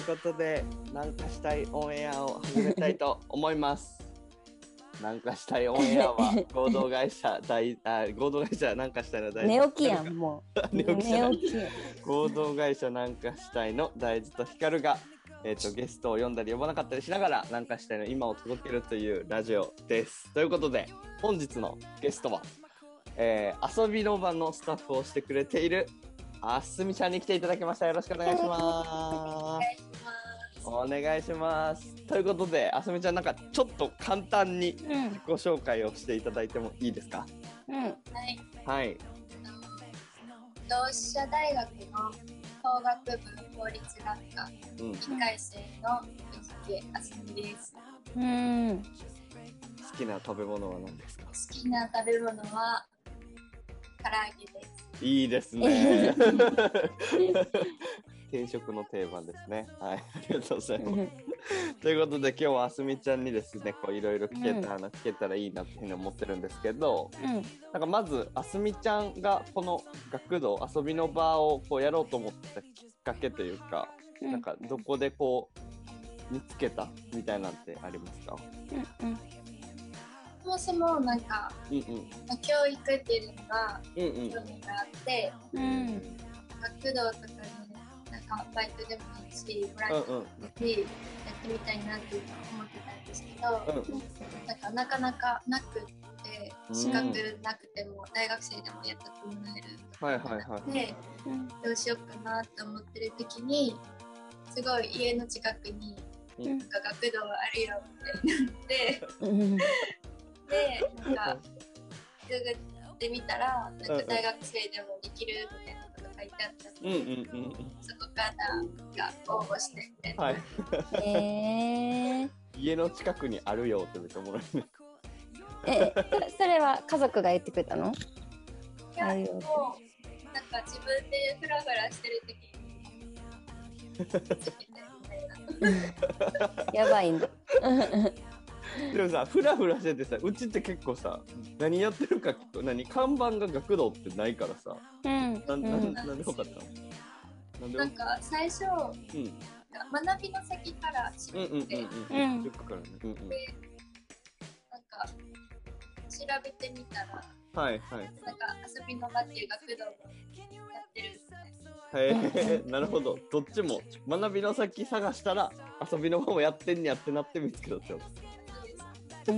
いうことで、なんかしたいオンエアを始めたいと思います。なんかしたいオンエアは合同会社大あ合同会社なんかしたいの大寝起きやん、もう。寝起き。合同会社なんかしたいの大豆と光が、えー、とゲストを呼んだり呼ばなかったりしながらなんかしたいの今を届けるというラジオです。ということで本日のゲストは、えー遊びの場のスタッフをしてくれているあすみちゃんに来ていただきました。よろしくお願いします。お願いします。ということであすみちゃんなんかちょっと簡単にうん自己紹介をしていただいてもいいですか？うん。はい、はい。同志社大学の法学部法律学科うん。1回生の藤木あすみです。うん。好きな食べ物は何ですか？好きな食べ物は唐揚げです。いいですね。定食の定番ですね。はい、ありがとうございます。ということで今日はあすみちゃんにですね、こういろいろ聞けたら、聞けたらいいなっていうふうに思ってるんですけど、うん。なんかまずあすみちゃんがこの学童遊びの場をこうやろうと思ったきっかけというか、うんなんかどこでこう見つけたみたいなんてありますか？うん。そもそもなんかうんうんまあ教育っていうのがうんうん興味があって、うん。学童とかでなんかバイトでもいいし、ボランテうんうんィアでやってみたいなっていうのは思ってたんですけど、うんなんかなかなかなくって資格なくても大学生でもやったってもらえるはいはいはい。どうしようかなって思ってる時にすごい家の近くにうんなんか学童あるよってなってうん。でなんかググってみたらなんか大学生でもできるみたいな書いてあったので、うんうんうんうん。そこからが応募してみたいな。はい。えー。家の近くにあるよってめっちゃおもろいね。え、そそれは家族が言ってくれたの？いやもうなんか自分でフラフラしてる時に。やばいんだ。でもさ、フラフラしててさ、うちって結構さ、何やってるか聞く何看板が学童ってないからさ、うん。なうんなんなんで分かったの？なんか最初うん学びの先から知うんうんって、うんうんうん。塾からね。うんうん。でなんか調べてみたらはいはい。なんか遊びの場っていう学童もやってる。へえ、なるほど。どっちも学びの先探したら遊びの方もやってんにやってなって見つけたってこと？す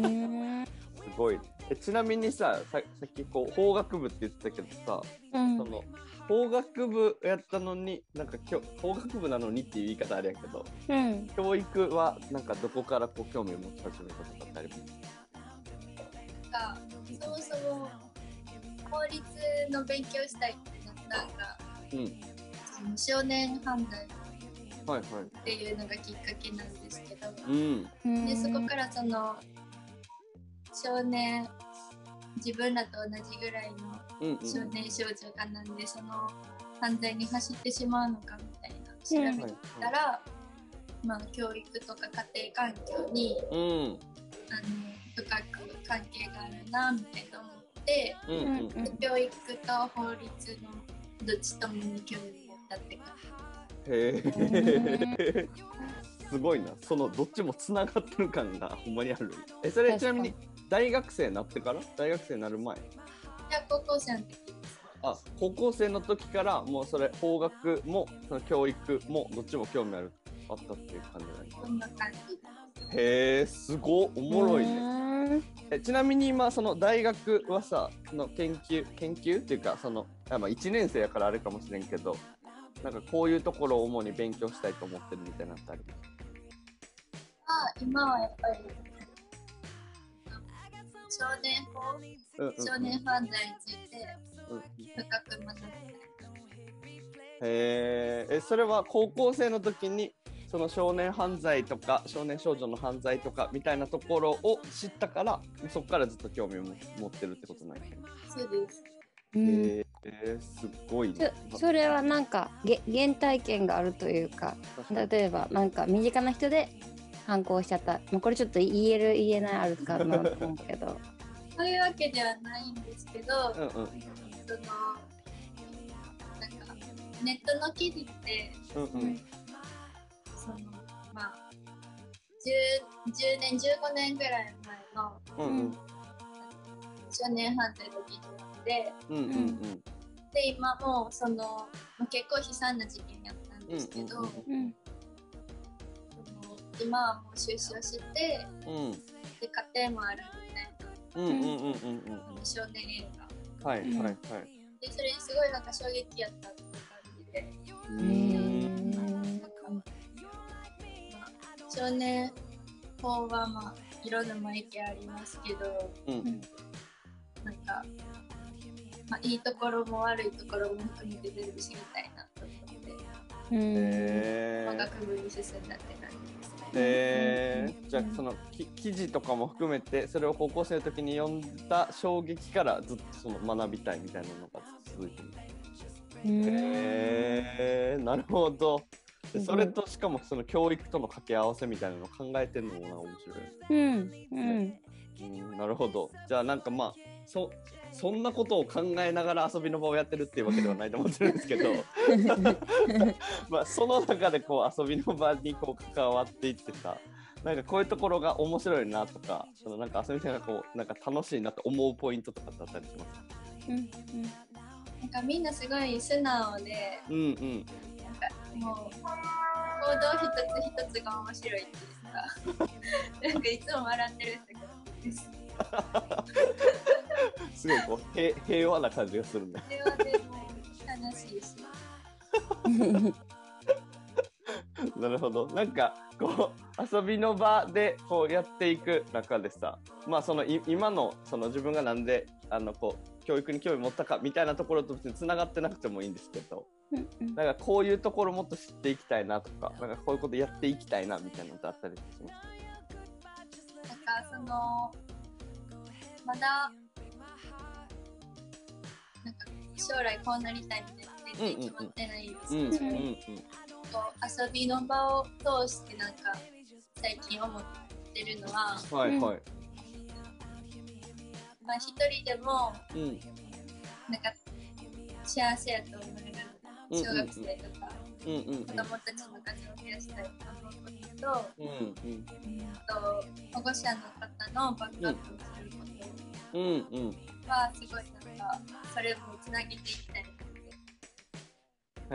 ごい。えちなみにさ、ささっきこう法学部って言ってたけどさ、うんその法学部やったのになんかきょ法学部なのにっていう言い方あれやけどうん。教育はなんかどこからこう興味を持ち始めたとかってあります？がそもそも法律の勉強したいってなったのがうんその少年犯罪はいはいっていうのがきっかけなんですけどうんうん。でそこからその少年。自分らと同じぐらいのうんうん。少年少女がなんでその犯罪に走ってしまうのかみたいな調べてたら、まあ、教育とか家庭環境にうんあの深く関係があるなみたいな思ってうんうん教育と法律のどっちともに興味を持ったって感へえ すごいな。そのどっちもつながってる感がほんまにある。えそれちなみに大学生になってから？大学生になる前？じいや高校生の時。あ高校生の時からもうそれ法学もその教育もどっちも興味あるあったっていう感じなんですこんな感じへえすごおもろいね。ね。えちなみに今その大学はさその研究研究っていうかそのあまあ1年生やからあれかもしれんけどなんかこういうところを主に勉強したいと思ってるみたいなのってありますあ今はやっぱり少年法うんうん。うん少年犯罪についてうん深く学びへー。えそれは高校生の時にその少年犯罪とか少年少女の犯罪とかみたいなところを知ったからそこからずっと興味を持持ってるってことなんやね、そうです。うん。へーえーすごいねそそれはなんかげ原体験があるというか例えばなんか身近な人で反抗しちゃった、まあ、これちょっと言える言えないあるかなと思うけど。そういうわけではないんですけど、うんうん。そのなんかネットの記事ってうんうん。そのまあ 10, 10年15年ぐらい前のうんうん。少年犯罪の記事でうんうんうん。で今もその、まあ、結構悲惨な事件やったんですけど、うんうん今はもう出所してうん。で家庭もあるみたいうんうんうんうんうん。な少年映画はいはいはい。でそれにすごいなんか衝撃やったって感じで、うへんーまあ、少年法はまあいろんなまあ意見ありますけどうん。なんか、まあ、いいところも悪いところも含めて全部知りたいなと思って、うん。学部に進んだって感じですね。えー、じゃあそのき記事とかも含めてそれを高校生の時に読んだ衝撃からずっとその学びたいみたいなのが続いてる。うんへえー、なるほど。それとしかもその教育との掛け合わせみたいなのを考えてるのもな面白いです。うんうんうん、なるほど。じゃあなんかまあそそんなことを考えながら遊びの場をやってるっていうわけではないと思ってるんですけど まあその中でこう遊びの場にこう関わっていってさなんかこういうところが面白いなとかそのなんか遊びながらこうなんか楽しいなって思うポイントとかってあったりしますか？うんなんかみんなすごい素直で、うんうん。なんかもう行動一つ一つが面白いっていうか、なんかいつも笑ってる人がです。すごいこう平平和な感じがするね。それはでも楽しいし、なるほど。なんかこう遊びの場でこうやっていく中でさ、まあそのい今のその自分がなんであのこう教育に興味持ったかみたいなところと別に繋がってなくてもいいんですけど、うんなんかこういうところもっと知っていきたいなとか、なんかこういうことやっていきたいなみたいなのってあったりしますなんかその、まだ、なんか将来こうなりたいみたいな全然決まってないんですうんけど、うんうんこう遊びの場を通してなんか最近思ってるのは、はいはい。まあ一人でもうん。なんか幸せやと思える小学生とか子供たちの数を増やしたいと思うことと、うんうんあと保護者の方のバックアップをすることうんうん。はすごいなんかそれもつなげていきたいなってへ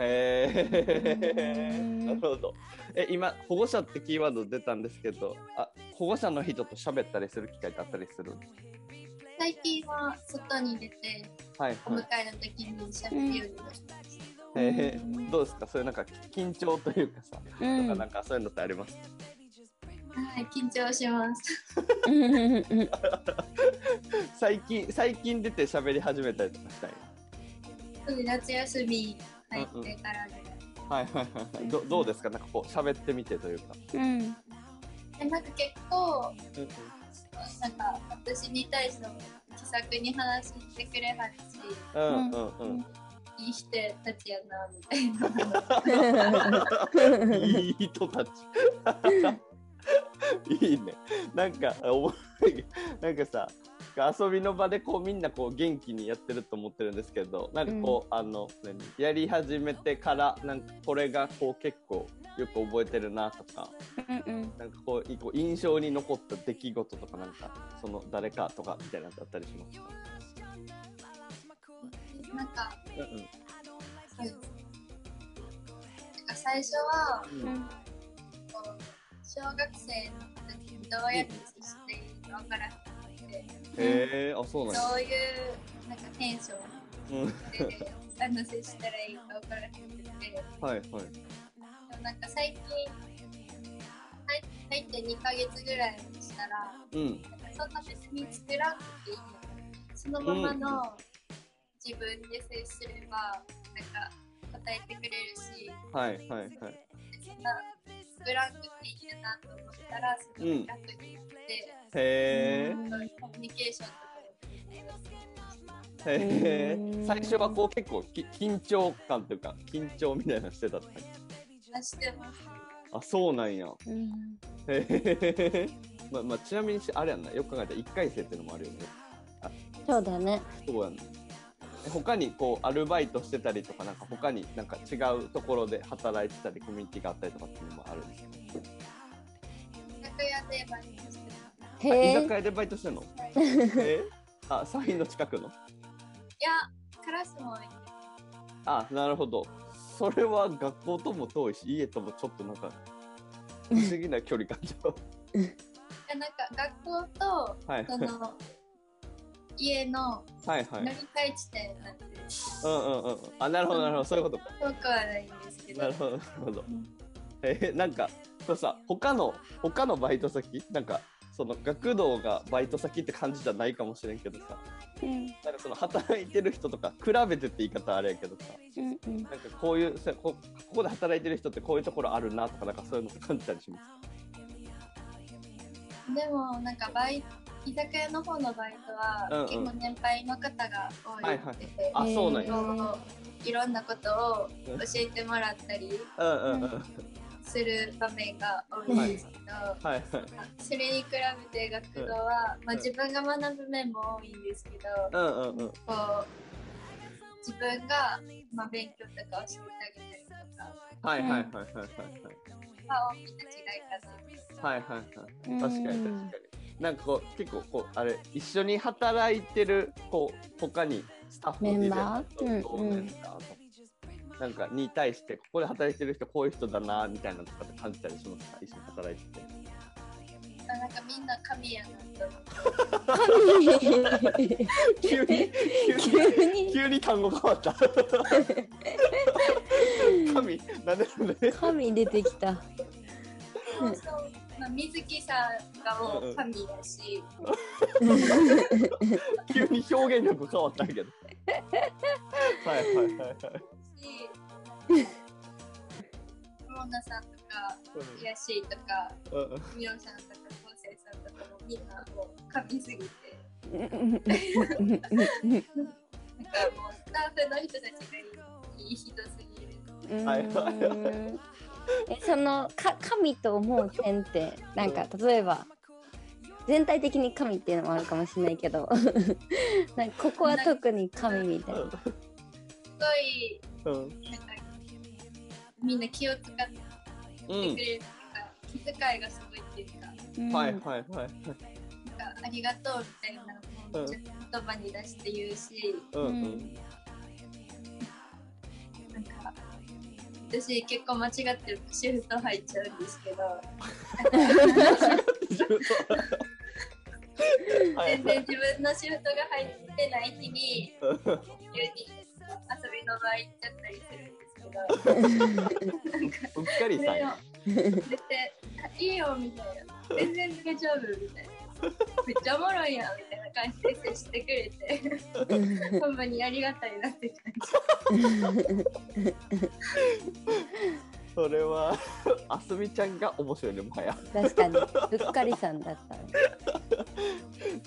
え。うんなるほど。え今保護者ってキーワード出たんですけど、あ保護者の人と喋ったりする機会ってあったりする？最近は外に出てはいはい。お迎えの時に喋るようになりました、えー、どうですか？そういうなんか緊張というかさ、うん。とかなんかそういうのってあります？はい緊張します。う ん最近最近出て喋り始めたりとかしたい？夏休み入ってからで、はいはいはいはい。どどうですか？なんかこう喋ってみてというか。うん。でなんか結構なんか私に対しても気さくに話してくれはるしうんうん。うんいい人たちやなみたいな。いい人たち。いいね。なんかおもなんかさ遊びの場でこうみんなこう元気にやってると思ってるんですけどなんかこう、あの何？やり始めてからなんかこれがこう結構よく覚えてるなとかうんなんかこういこう印象に残った出来事とかなんかその誰かとかみたいなのあったりしますか、なんかうんそうん。か最初はうん。小学生の時にどうやって接していいか分からなくてへえあそうなんや。どういうなんかテンショうんンであの接したらいいか分からなくて。ではいはい。もなんか最近入入って2ヶ月ぐらいしたらうん。なんかそんな別に作らなくていい。のそのままの自分で接すればなんか答えてくれるしはいはいはい。そんな作らなくていいなと思ったらすごい楽になって、へえコミュニケーションとかへ最初はこう結構き緊張感というか緊張みたいなのしてたって出してます。あそうなんや。うん。へえ まあまあちなみにしあれやんな。よく考えたら1回生っていうのもあるよね。そうだね。そうやんな他にこうアルバイトしてたりとかなんか他になんか違うところで働いてたりコミュニティがあったりとかっていうのもあるんですか居酒屋でバイトしてるの？えあサインの近くの。いやクラスもいあなるほど。それは学校とも遠いし家ともちょっとなんか不思議な距離感じゃなんか学校とはい。その家のはいはい。乗り換え地点になってるうんうんうん。あなるほどなるほど。そういうことか。遠くはないんですけど。なるほどなるほど。えなんかそうさ他の他のバイト先？なんかその学童がバイト先って感じじゃないかもしれんけどさ。うん。なんかその働いてる人とか比べてって言い方あれやけどさ。うんうん。なんかこういうさこここで働いてる人ってこういうところあるなとかなんかそういうの感じたりします？でもなんかバイ居酒屋の方のバイトは、うんうん。結構年配の方が多いって。て、あそうなんいろんなことを教えてもらったりうんうんうん。する場面が多いんですけど、はいはい。それに比べて学童は、まあ、自分が学ぶ面も多いんですけど、うんうんうん。こう自分が、まあ、勉強とか教えてあげたりとかはいはいはいはいはい。は大きな違いかと。はいはいはい。確かに確かになんかこう結構こうあれ一緒に働いてるこう他にスタッフメンいバー？るどうですか、となんかに対してここで働いてる人こういう人だなみたいなのとかって感じたりしますか？一緒に働いてて。あなんかみんな神やなと思って。急に急急にに 急に単語変わった。神なで？神出てきた。そうそうまあ、水木さんがもう神だし、急に表現力変わったけど。はいはいはい。はいし、モーナさんとか、イヤシーとか、ミオさんとか、昴生さんとかもみんなもう神すぎて、なん。かもうスタッフの人たちがいいいい人すぎる。はいはいうんえそのか神と思う点ってなんか例えば全体的に神っていうのもあるかもしれないけど なんかここは特に神みたいな。すごい、うん。なんか、みんな気を使ってくれるっていうか、気遣いがすごいっていうか、うん。はいはいはいはい。なんかありがとうみたいなのをめっちゃ言葉に出して言うし、うん。うん私結構間違ってシフト入っちゃうんですけど、はい全然自分のシフトが入ってない日に急に遊びの場行っちゃったりするんですけど、うっかりさん絶対いいよみたいな、全然大丈夫みたいな。めっちゃおもろいやんみたいな感じで接してくれて、ほんまにありがたいなって感じ。それはあすみちゃんが面白いねもはや。確かにうっかりさんだったら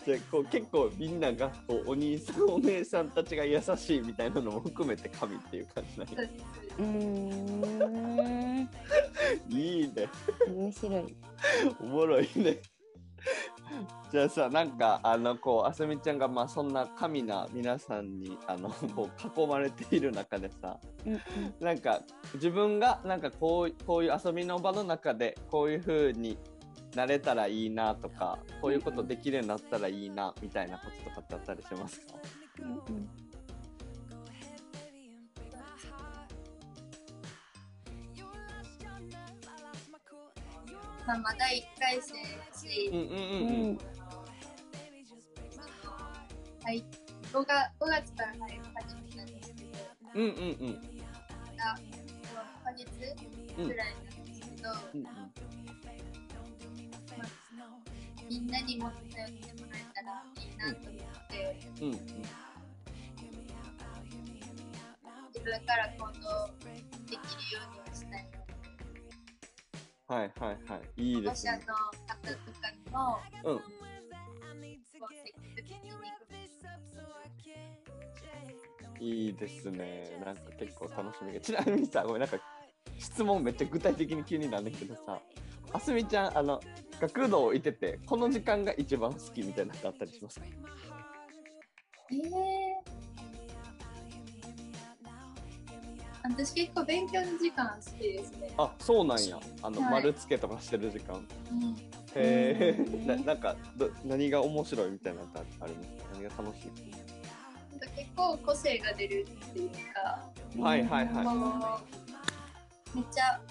じゃあこう結構みんながこうお兄さんお姉さんたちが優しいみたいなのも含めて神っていう感じなんや。そうです。うーん。いいね。面白い。おもろいねじゃあさなんかあのこうあすみちゃんがまあそんな神な皆さんにあの こう囲まれている中でさうなんか自分がなんかこうこういう遊びの場の中でこういう風になれたらいいなとかこういうことできるようになったらいいなみたいなこととかってあったりしますか？うんうんまあ、まだ1回生だし、うんうんううんうん。んはい、5, が5月から入り始めた。んですけど、うんうん。うんまだ5ヶ月ぐらいなんですけど、うんみんなにもっと頼ってもらえたらいいなと思って、うんうん。自分から行動できるようにはい。はいはい。はいいいですね。の方とかにも、うん。いいですね。なんか結構楽しみ。が ちなみにさごめんなんか質問めっちゃ具体的に急になんだけどさあすみちゃんあの学童いててこの時間が一番好きみたいなのあったりしますか？えー、私結構勉強の時間好きですね。あそうなんや。あの、はい。丸つけとかしてる時間。うん。へえ。うん。ななんかど何が面白いみたいなのってありますか何が楽しい？なんか結構個性が出るっていうか、はいはいはい。めっちゃ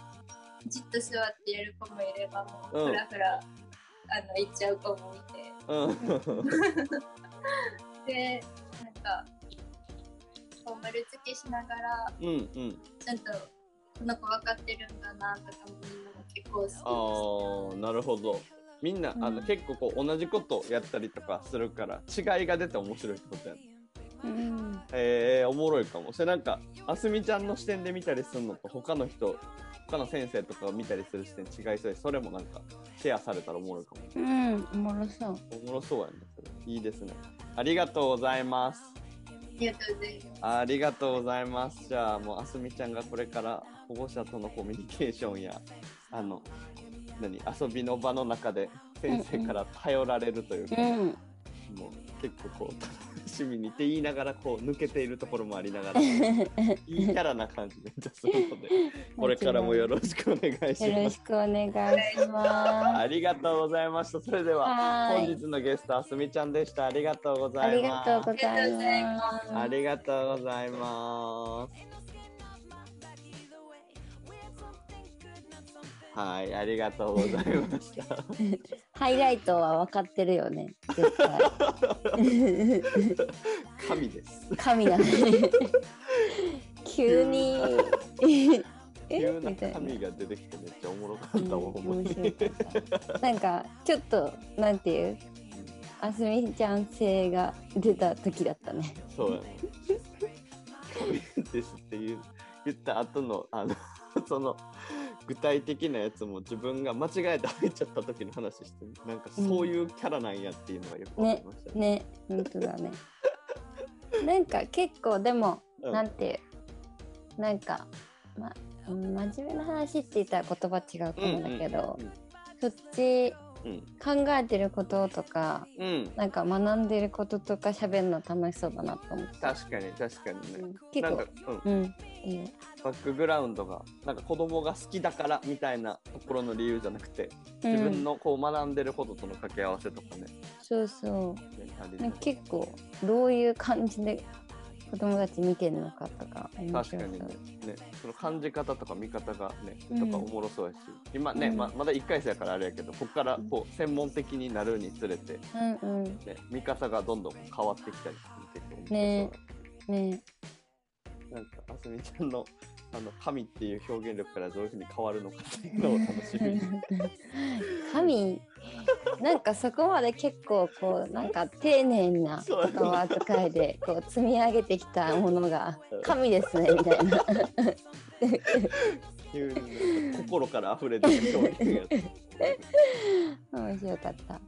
じっと座ってやる子もいればもうん。うふらふら、あの行っちゃう子もいて。うん。でなんかこう丸付けしながらうんうん。ちゃんとこの子分かってるんだなとかもみんなも結構好ああなるほど。みんな、あのうん。結構こう同じことやったりとかするから違いが出て面白いってことやね。うん。えー、おもろいかも。それなんかあすみちゃんの視点で見たりするのと他の人他の先生とかを見たりする視点違いそうでそれもなんかシェアされたらおもろいかも。うんおもろそう。おもろそうやね。いいですね。ありがとうございます。き。ありがとうございます。ありがとうございます。じゃあもうあすみちゃんがこれから保護者とのコミュニケーションやあの何遊びの場の中で先生から頼られるというか、うんもう結構こう楽しみにって言いながらこう抜けているところもありながら いいキャラな感じめっちゃするので これからもよろしくお願いしますよろし。くお願いしまありがとうございました。それでは本日のゲストあすみちゃんでした。ありがとうごす。ありざいます。がとうございます。ありがとうございます。はい、ありがとうございました。ハイライトは分かってるよね。絶対。神です。神だね。急に。え？急な。神が出てきてめっちゃおもろかうんったわ、ほんなんかちょっとなんていう？あすみちゃん性が出た時だったね。そうやね。神ですって言う言った後の、あの、その、具体的なやつも自分が間違えて入っちゃった時の話して、なんかそういうキャラなんやっていうのがよくわかりましたね。ね、本当だね。なんか結構でも、うんなんていうなんかまうん真面目な話って言ったら言葉違うかもだけど、うんうんそっちうん。考えてることとかうん。なんか学んでることとか喋るの楽しそうだなと思って。確かに確かにね。うん結構なんか、うん、うんいいよ。バックグラウンドがなんか子供が好きだからみたいなところの理由じゃなくてうん自分のこう学んでることとの掛け合わせとかね,、そうそう。結構どういう感じで子供たち見てるのかとか確かにねねその感じ方とか見方がねうん。とかおもろそうやし、今ね、うん。ままだ1回生やからあれやけどここからこう専門的になるにつれて、うんうん。ね、見方がどんどん変わってきたりして結構面白そう。ねね。なんかあすみちゃんのあの神っていう表現力からどういうふうに変わるのかっていうのを楽しみに。神。なんかそこまで結構こうなんか丁寧な言葉遣いでこう積み上げてきたものが神ですねみたいな。心から溢れてる表現や 面白かった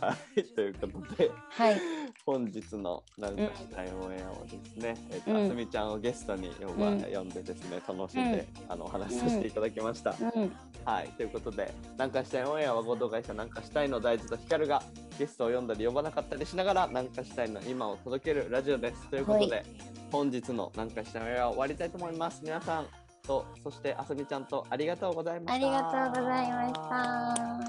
はい、ということで、はい。本日のなんかしたいオンエアをですね、えっと、うん。あすみちゃんをゲストに呼ば、うん。呼んでですね、楽しんで、あの、お話しさせていただきました。うん。はい、ということで、なんかしたいオンエアは合同会社なんかしたいの大豆と光がゲストを呼んだり呼ばなかったりしながら、なんかしたいの今を届けるラジオです。ということで、は本日のなんかしたいオンエアを終わりたいと思います。皆さんと、そしてあすみちゃんとありがとうございました。ありがとうございました